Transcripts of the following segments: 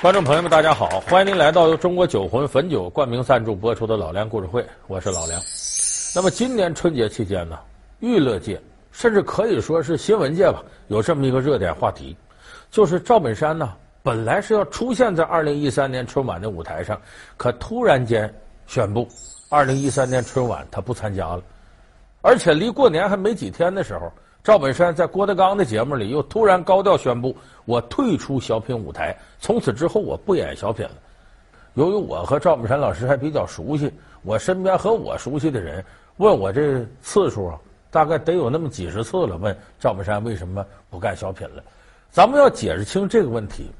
观众朋友们，大家好！欢迎您来到由中国酒魂汾酒冠名赞助播出的《老梁故事会》，我是老梁。那么今年春节期间呢，娱乐界甚至可以说是新闻界吧，有这么一个热点话题，就是赵本山呢，本来是要出现在二零一三年春晚的舞台上，可突然间宣布，二零一三年春晚他不参加了，而且离过年还没几天的时候。赵本山在郭德纲的节目里又突然高调宣布，我退出小品舞台，从此之后我不演小品了。由于我和赵本山老师还比较熟悉，我身边和我熟悉的人问我这次数啊，大概得有那么几十次了。问赵本山为什么不干小品了？咱们要解释清这个问题，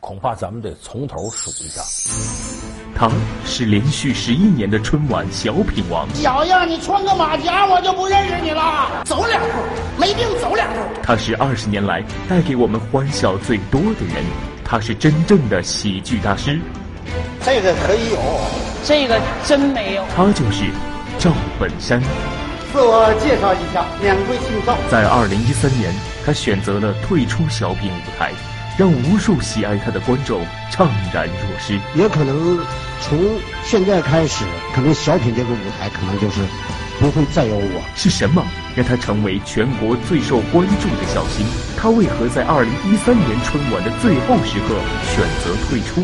恐怕咱们得从头数一下。他是连续十一年的春晚小品王。小样，你穿个马甲，我就不认识你了。走两步，没病走两步。他是二十年来带给我们欢笑最多的人。他是真正的喜剧大师。这个可以有，这个真没有。他就是赵本山。自我介绍一下，两位姓赵。在二零一三年，他选择了退出小品舞台。让无数喜爱他的观众怅然若失。也可能从现在开始，可能小品这个舞台可能就是不会再有我。是什么让他成为全国最受关注的小星？他为何在二零一三年春晚的最后时刻选择退出？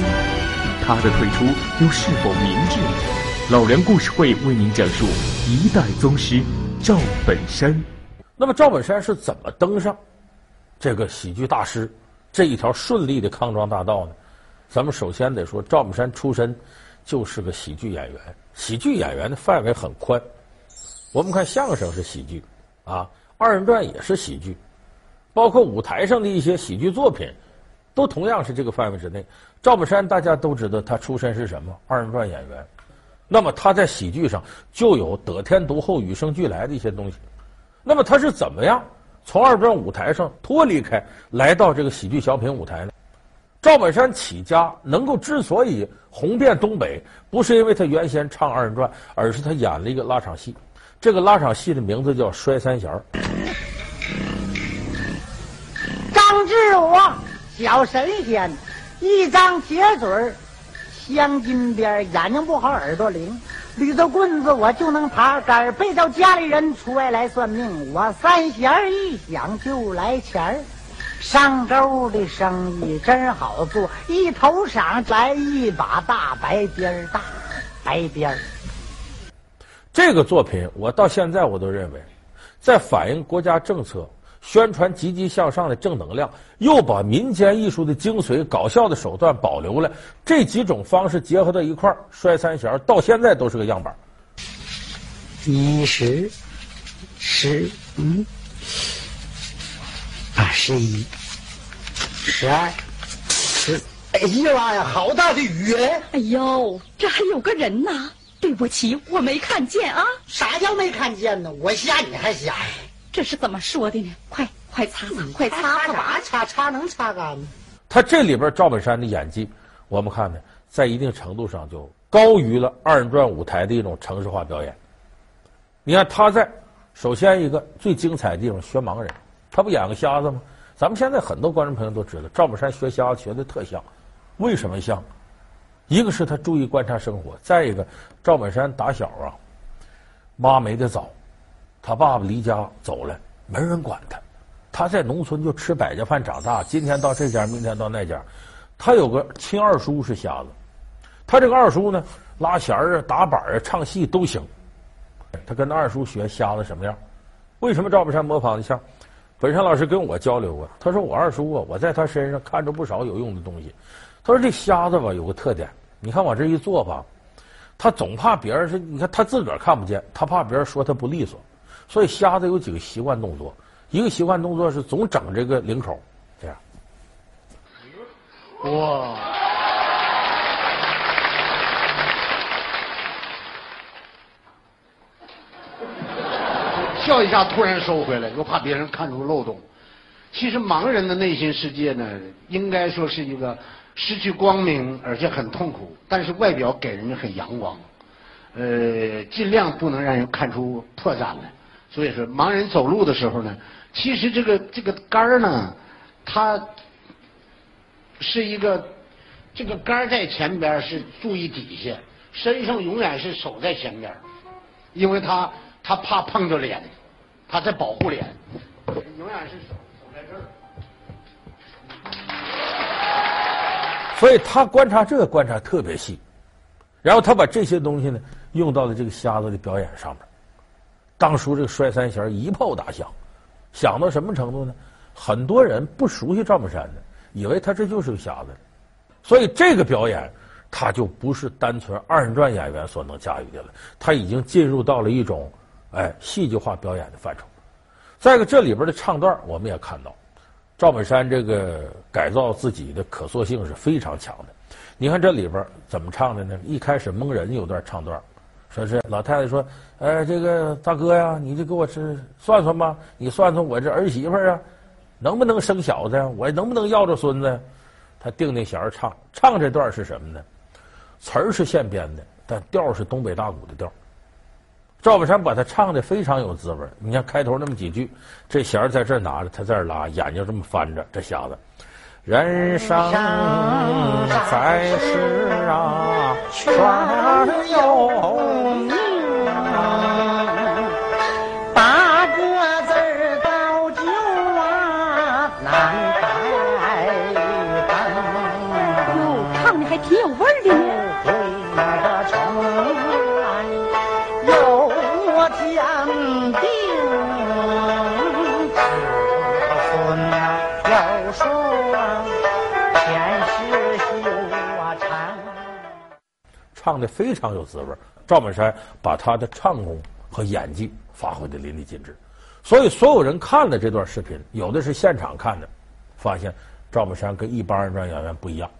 他的退出又是否明智？老梁故事会为您讲述一代宗师赵本山。那么赵本山是怎么登上这个喜剧大师？这一条顺利的康庄大道呢，咱们首先得说，赵本山出身就是个喜剧演员。喜剧演员的范围很宽，我们看相声是喜剧，啊，二人转也是喜剧，包括舞台上的一些喜剧作品，都同样是这个范围之内。赵本山大家都知道，他出身是什么？二人转演员。那么他在喜剧上就有得天独厚、与生俱来的一些东西。那么他是怎么样？从二转舞台上脱离开，来到这个喜剧小品舞台呢？赵本山起家能够之所以红遍东北，不是因为他原先唱二人转，而是他演了一个拉场戏。这个拉场戏的名字叫《摔三弦》。张志武小神仙，一张铁嘴镶金边，眼睛不好，耳朵灵。捋着棍子我就能爬杆，背着家里人出外来算命。我三弦一响就来钱儿，上周的生意真好做，一头赏来一把大白鞭儿，大白鞭儿。这个作品我到现在我都认为，在反映国家政策。宣传积极向上的正能量，又把民间艺术的精髓、搞笑的手段保留了。这几种方式结合到一块儿，摔三弦到现在都是个样板。一十、十嗯、二十一、十二、十。哎呀妈呀，好大的雨哎！哎呦，这还有个人呢。对不起，我没看见啊。啥叫没看见呢？我瞎你还瞎？这是怎么说的呢？快快擦擦，快擦擦吧！擦擦能擦干吗？他这里边赵本山的演技，我们看呢，在一定程度上就高于了二人转舞台的一种城市化表演。你看他在首先一个最精彩的地方学盲人，他不演个瞎子吗？咱们现在很多观众朋友都知道，赵本山学瞎子学的特像。为什么像？一个是他注意观察生活，再一个赵本山打小啊，妈没得早。他爸爸离家走了，没人管他。他在农村就吃百家饭长大，今天到这家，明天到那家。他有个亲二叔是瞎子，他这个二叔呢，拉弦啊、打板啊、唱戏都行。他跟那二叔学瞎子什么样？为什么赵本山模仿的像？本山老师跟我交流过，他说我二叔啊，我在他身上看着不少有用的东西。他说这瞎子吧有个特点，你看往这一坐吧，他总怕别人是，你看他自个儿看不见，他怕别人说他不利索。所以瞎子有几个习惯动作，一个习惯动作是总整这个领口，这样。哇！笑一下，突然收回来，又怕别人看出漏洞。其实盲人的内心世界呢，应该说是一个失去光明，而且很痛苦，但是外表给人家很阳光。呃，尽量不能让人看出破绽来。所以说，盲人走路的时候呢，其实这个这个杆儿呢，它是一个这个杆儿在前边是注意底下，身上永远是手在前边，因为他他怕碰着脸，他在保护脸，永远是手手在这儿。所以他观察这个观察特别细，然后他把这些东西呢用到了这个瞎子的表演上面。当初这个摔三弦一炮打响，响到什么程度呢？很多人不熟悉赵本山的，以为他这就是个瞎子，所以这个表演他就不是单纯二人转演员所能驾驭的了，他已经进入到了一种哎戏剧化表演的范畴。再一个，这里边的唱段我们也看到。赵本山这个改造自己的可塑性是非常强的。你看这里边怎么唱的呢？一开始蒙人有段唱段，说是老太太说：“呃，这个大哥呀，你就给我是算算吧，你算算我这儿媳妇啊，能不能生小子呀？我能不能要着孙子？”他定定弦唱，唱这段是什么呢？词儿是现编的，但调是东北大鼓的调。赵本山把他唱的非常有滋味。你看开头那么几句，这弦在这拿着，他在这拉，眼睛这么翻着，这瞎子。人生在世啊，全有唱的非常有滋味，赵本山把他的唱功和演技发挥的淋漓尽致，所以所有人看了这段视频，有的是现场看的，发现赵本山跟一般二人转演员不一样，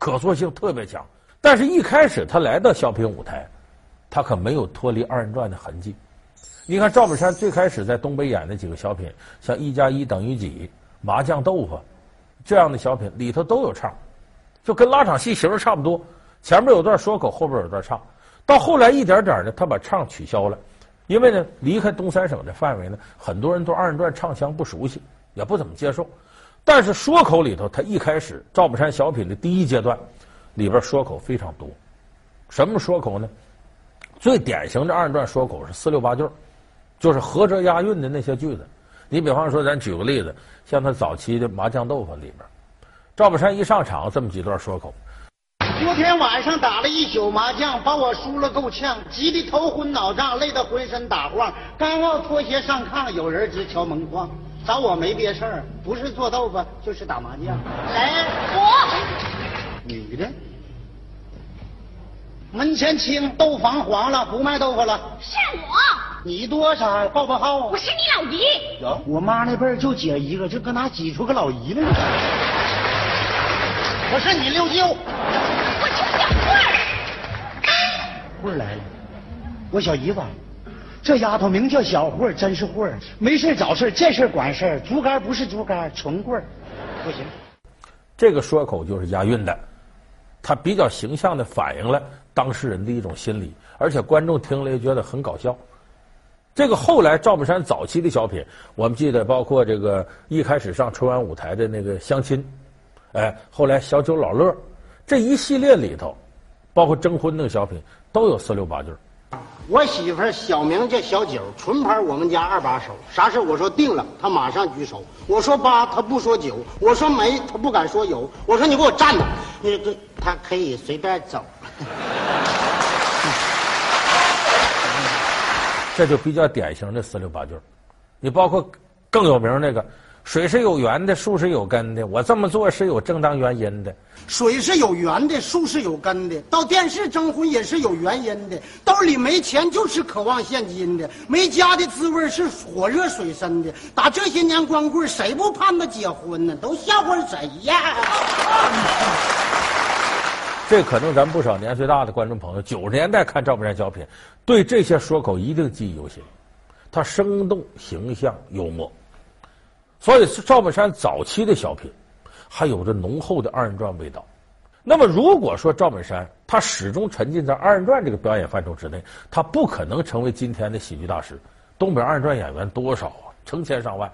可塑性特别强。但是，一开始他来到小品舞台，他可没有脱离二人转的痕迹。你看赵本山最开始在东北演的几个小品，像一加一等于几、麻酱豆腐这样的小品里头都有唱，就跟拉场戏形式差不多。前面有段说口，后边有段唱，到后来一点点呢，他把唱取消了，因为呢，离开东三省的范围呢，很多人对二人转唱腔不熟悉，也不怎么接受。但是说口里头，他一开始赵本山小品的第一阶段里边说口非常多。什么说口呢？最典型的二人转说口是四六八句，就是合辙押韵的那些句子。你比方说，咱举个例子，像他早期的《麻酱豆腐》里边，赵本山一上场，这么几段说口。昨天晚上打了一宿麻将，把我输了够呛，急得头昏脑胀，累得浑身打晃。刚要脱鞋上炕，有人直敲门框，找我没别事儿，不是做豆腐就是打麻将。谁？我。女的。门前清，豆房黄了，不卖豆腐了。是我。你多少？报报号。我是你老姨。有，我妈那辈儿就姐一个，这搁哪挤出个老姨来了？我是你六舅。慧来了，我小姨夫，这丫头名叫小慧，真是慧，没事找事见事管事竹竿不是竹竿纯棍，不行。这个说口就是押韵的，他比较形象的反映了当事人的一种心理，而且观众听了也觉得很搞笑。这个后来赵本山早期的小品，我们记得包括这个一开始上春晚舞台的那个相亲，哎，后来小酒老乐这一系列里头。包括征婚那个小品都有四六八句。我媳妇儿小名叫小九，纯牌我们家二把手。啥事我说定了，她马上举手。我说八，她不说九。我说没，她不敢说有。我说你给我站着，你这他可以随便走。这就比较典型的四六八句。你包括更有名那个。水是有源的，树是有根的。我这么做是有正当原因的。水是有源的，树是有根的。到电视征婚也是有原因的。兜里没钱就是渴望现金的。没家的滋味是火热水深的。打这些年光棍，谁不盼着结婚呢？都笑话谁呀？这可能咱不少年岁大的观众朋友，九十年代看赵本山小品，对这些说口一定记忆犹新。他生动形象幽默。所以是赵本山早期的小品，还有着浓厚的二人转味道。那么，如果说赵本山他始终沉浸在二人转这个表演范畴之内，他不可能成为今天的喜剧大师。东北二人转演员多少啊？成千上万，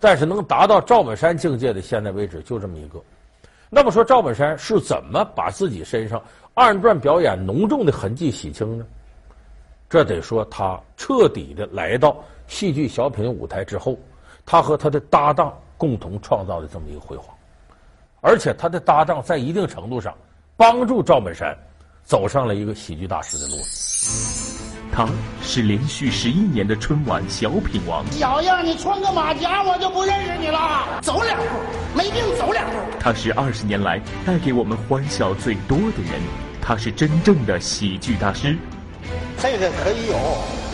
但是能达到赵本山境界的，现在为止就这么一个。那么说赵本山是怎么把自己身上二人转表演浓重的痕迹洗清呢？这得说他彻底的来到戏剧小品舞台之后，他和他的搭档共同创造的这么一个辉煌，而且他的搭档在一定程度上帮助赵本山走上了一个喜剧大师的路。他是连续十一年的春晚小品王。小样，你穿个马甲，我就不认识你了。走两步，没病走两步。他是二十年来带给我们欢笑最多的人。他是真正的喜剧大师。这个可以有，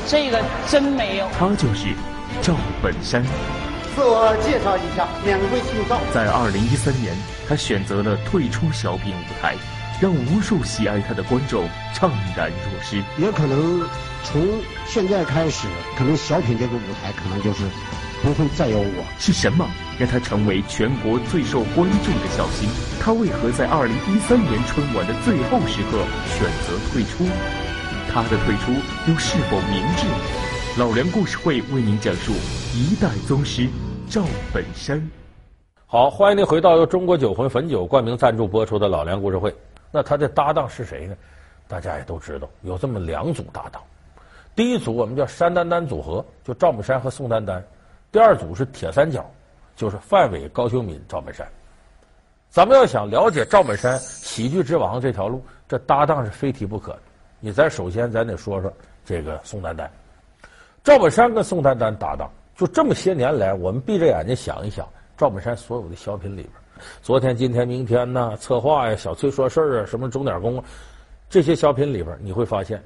这个真没有。他就是赵本山。自我介绍一下，两位姓赵。在二零一三年，他选择了退出小品舞台，让无数喜爱他的观众怅然若失。也可能从现在开始，可能小品这个舞台可能就是不会再有我。是什么让他成为全国最受关注的小星？他为何在二零一三年春晚的最后时刻选择退出？他的退出又是否明智？老梁故事会为您讲述一代宗师赵本山。好，欢迎您回到由中国酒魂汾酒冠名赞助播出的老梁故事会。那他的搭档是谁呢？大家也都知道，有这么两组搭档。第一组我们叫山丹丹组合，就赵本山和宋丹丹；第二组是铁三角，就是范伟、高秀敏、赵本山。咱们要想了解赵本山喜剧之王这条路，这搭档是非提不可的。你咱首先咱得说说这个宋丹丹，赵本山跟宋丹丹搭档，就这么些年来，我们闭着眼睛想一想，赵本山所有的小品里边，昨天、今天、明天呐，策划呀，小崔说事儿啊，什么钟点工啊，这些小品里边，你会发现，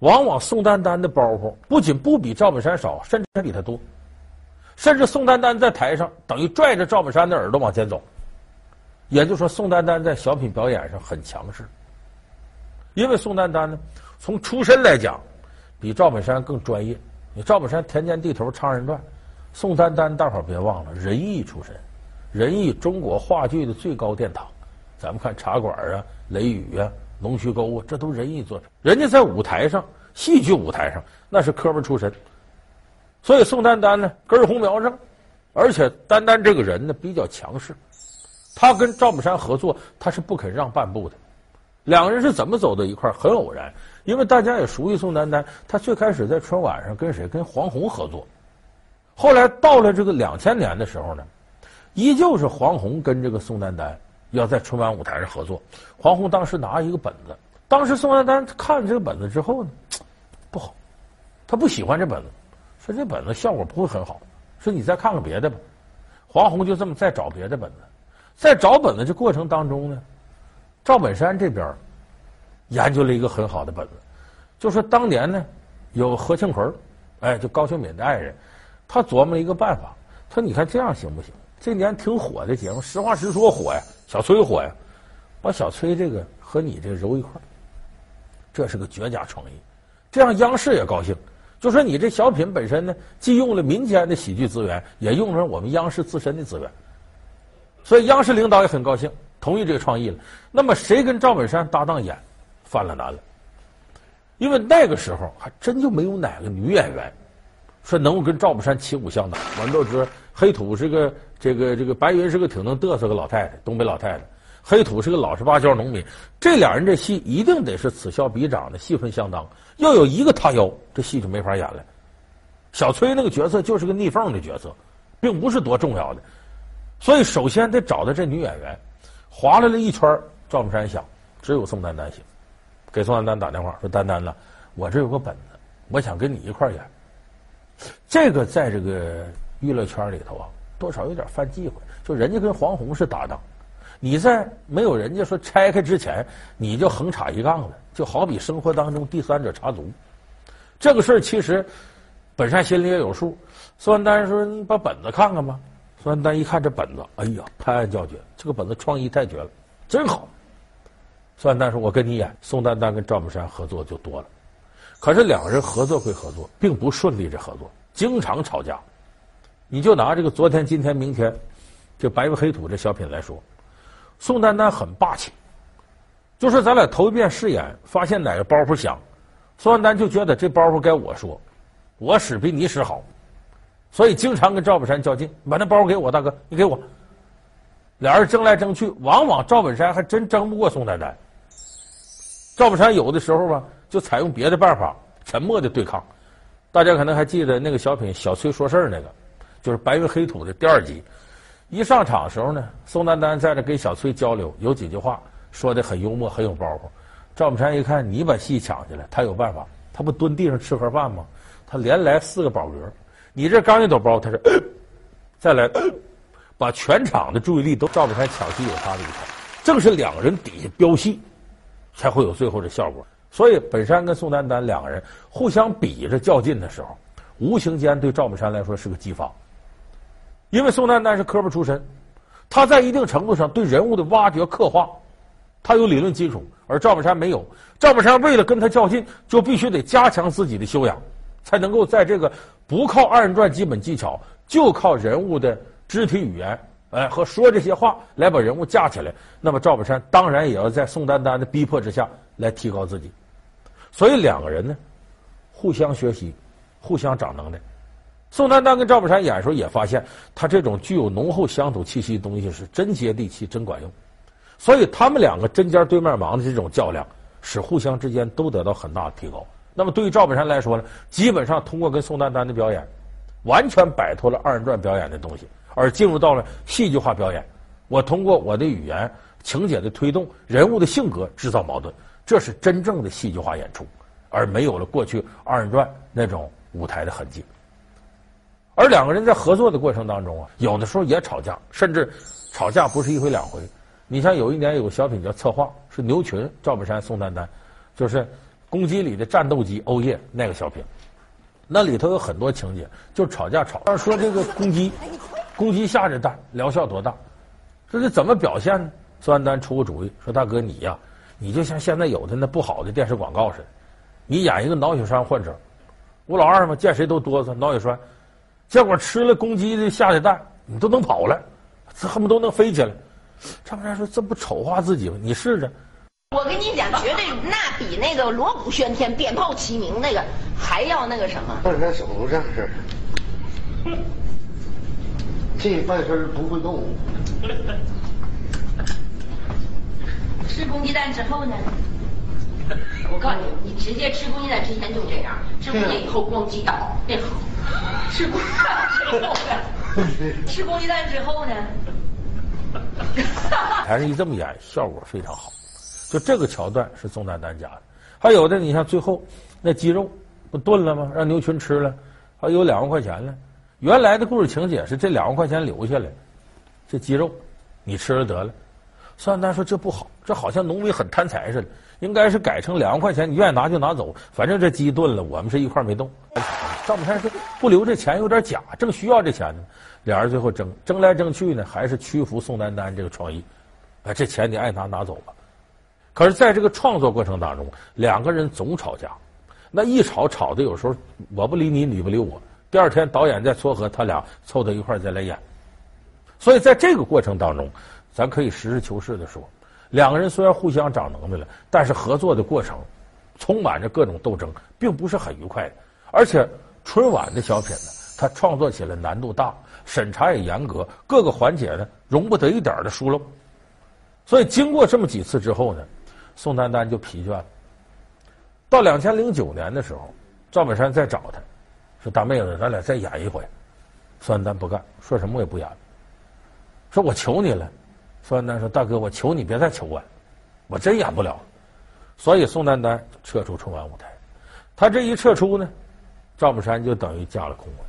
往往宋丹丹的包袱不仅不比赵本山少，甚至还比他多，甚至宋丹丹在台上等于拽着赵本山的耳朵往前走，也就是说，宋丹丹在小品表演上很强势。因为宋丹丹呢，从出身来讲，比赵本山更专业。赵本山田间地头唱人转，宋丹丹大伙别忘了人艺出身，人艺中国话剧的最高殿堂。咱们看茶馆啊、雷雨啊、龙须沟啊，这都人艺作品。人家在舞台上，戏剧舞台上那是科班出身。所以宋丹丹呢，根红苗正，而且丹丹这个人呢比较强势。他跟赵本山合作，他是不肯让半步的。两个人是怎么走到一块儿？很偶然，因为大家也熟悉宋丹丹，她最开始在春晚上跟谁？跟黄宏合作。后来到了这个两千年的时候呢，依旧是黄宏跟这个宋丹丹要在春晚舞台上合作。黄宏当时拿一个本子，当时宋丹丹看了这个本子之后呢，不好，他不喜欢这本子，说这本子效果不会很好，说你再看看别的吧。黄宏就这么再找别的本子，在找本子这过程当中呢。赵本山这边研究了一个很好的本子，就说当年呢有何庆魁，哎，就高秀敏的爱人，他琢磨了一个办法，他说你看这样行不行？这年挺火的节目，实话实说火呀，小崔火呀，把小崔这个和你这揉一块，这是个绝佳创意，这样央视也高兴，就说你这小品本身呢，既用了民间的喜剧资源，也用了我们央视自身的资源，所以央视领导也很高兴。同意这个创意了，那么谁跟赵本山搭档演，犯了难了。因为那个时候还真就没有哪个女演员说能够跟赵本山旗鼓相当。我们都知，黑土是个这个这个白云是个挺能嘚瑟个老太太，东北老太太，黑土是个老实巴交农民。这俩人这戏一定得是此消彼长的，戏份相当。要有一个塌腰，这戏就没法演了。小崔那个角色就是个逆缝的角色，并不是多重要的，所以首先得找到这女演员。划拉了一圈，赵本山想，只有宋丹丹行，给宋丹丹打电话说：“丹丹呐，我这有个本子，我想跟你一块演。”这个在这个娱乐圈里头啊，多少有点犯忌讳。就人家跟黄宏是搭档，你在没有人家说拆开之前，你就横插一杠子，就好比生活当中第三者插足。这个事儿其实本山心里也有数。宋丹丹说：“你把本子看看吧。”宋丹丹一看这本子，哎呀，拍案叫绝！这个本子创意太绝了，真好。宋丹丹说：“我跟你演。”宋丹丹跟赵本山合作就多了，可是两个人合作归合作，并不顺利。这合作经常吵架。你就拿这个昨天、今天、明天，这白云黑土这小品来说，宋丹丹很霸气，就是咱俩头一遍试演，发现哪个包袱响，宋丹丹就觉得这包袱该我说，我使比你使好。所以经常跟赵本山较劲，把那包给我，大哥，你给我。俩人争来争去，往往赵本山还真争不过宋丹丹。赵本山有的时候吧，就采用别的办法，沉默的对抗。大家可能还记得那个小品《小崔说事儿》那个，就是《白云黑土》的第二集。一上场的时候呢，宋丹丹在这跟小崔交流，有几句话说的很幽默，很有包袱。赵本山一看你把戏抢下来，他有办法，他不蹲地上吃盒饭吗？他连来四个饱嗝。你这刚一抖包，他说、再来、把全场的注意力都赵本山抢戏有他的一套。正是两个人底下飙戏，才会有最后的效果。所以本山跟宋丹丹两个人互相比着较劲的时候，无形间对赵本山来说是个激发。因为宋丹丹是科班出身，他在一定程度上对人物的挖掘刻画，他有理论基础，而赵本山没有。赵本山为了跟他较劲，就必须得加强自己的修养，才能够在这个不靠二人转基本技巧，就靠人物的肢体语言，哎和说这些话来把人物架起来。那么赵本山当然也要在宋丹丹的逼迫之下来提高自己。所以两个人呢，互相学习，互相长能耐。宋丹丹跟赵本山演的时候也发现，他这种具有浓厚乡土气息的东西是真接地气、真管用。所以他们两个针尖对麦芒的这种较量，使互相之间都得到很大的提高。那么对于赵本山来说呢，基本上通过跟宋丹丹的表演，完全摆脱了二人转表演的东西，而进入到了戏剧化表演。我通过我的语言、情节的推动、人物的性格制造矛盾。这是真正的戏剧化演出，而没有了过去二人转那种舞台的痕迹。而两个人在合作的过程当中啊，有的时候也吵架，甚至吵架不是一回两回。你像有一年有个小品叫《策划》，是牛群、赵本山、宋丹丹，就是公鸡里的战斗机欧耶那个小品，那里头有很多情节，就是吵架吵。但是说这个公鸡，公鸡下着蛋，疗效多大？这是怎么表现呢？宋丹丹出个主意，说大哥你呀。你就像现在有的那不好的电视广告似的，你演一个脑血栓患者，吴老二嘛，见谁都哆嗦，脑血栓，结果吃了公鸡的下的蛋，你都能跑了，这恨不得都能飞起来。赵本山说：“这不丑化自己吗？你试着。”我跟你讲，绝对那比那个锣鼓喧天、鞭炮齐鸣那个还要那个什么。半山手都这样式这半身不会动。吃公鸡蛋之后呢？我告诉你，你直接吃公鸡蛋之前就这样，吃公鸡以后咣叽倒变好。吃公鸡蛋之后呢？吃公鸡蛋之后呢？台上一这么演，效果非常好。就这个桥段是宋丹丹加的，还有的你像最后那鸡肉不炖了吗？让牛群吃了，还有两万块钱呢。原来的故事情节是这两万块钱留下来，这鸡肉你吃了得了。宋丹丹说：“这不好，这好像农民很贪财似的，应该是改成两万块钱，你愿意拿就拿走，反正这鸡炖了，我们是一块没动。”赵本山说：“不留这钱有点假，正需要这钱呢。”俩人最后争争来争去呢，还是屈服宋丹丹这个创意，哎，这钱你爱拿拿走吧。可是，在这个创作过程当中，两个人总吵架，那一吵吵的有时候我不理你，你不理我。第二天导演再撮合他俩凑到一块再来演，所以在这个过程当中。咱可以实事求是的说，两个人虽然互相长能耐了，但是合作的过程充满着各种斗争，并不是很愉快的。而且春晚的小品呢，它创作起来难度大，审查也严格，各个环节呢容不得一点的疏漏。所以经过这么几次之后呢，宋丹丹就疲倦了。到两千零九年的时候，赵本山再找他，说：“大妹子，咱俩再演一回。”宋丹丹不干，说什么我也不演了，说我求你了。宋丹丹说：“大哥，我求你别再求我，我真演不了。”所以宋丹丹撤出春晚舞台。他这一撤出呢，赵本山就等于架了空了。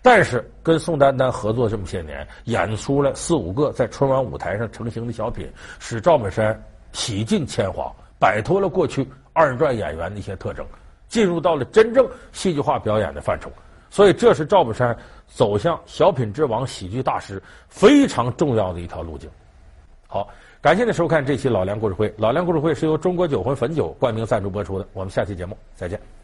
但是跟宋丹丹合作这么些年，演出了四五个在春晚舞台上成型的小品，使赵本山洗尽铅华，摆脱了过去二人转演员的一些特征，进入到了真正戏剧化表演的范畴。所以，这是赵本山走向小品之王、喜剧大师非常重要的一条路径。好，感谢您收看这期《老梁故事会》。《老梁故事会》是由中国酒魂汾酒冠名赞助播出的。我们下期节目再见。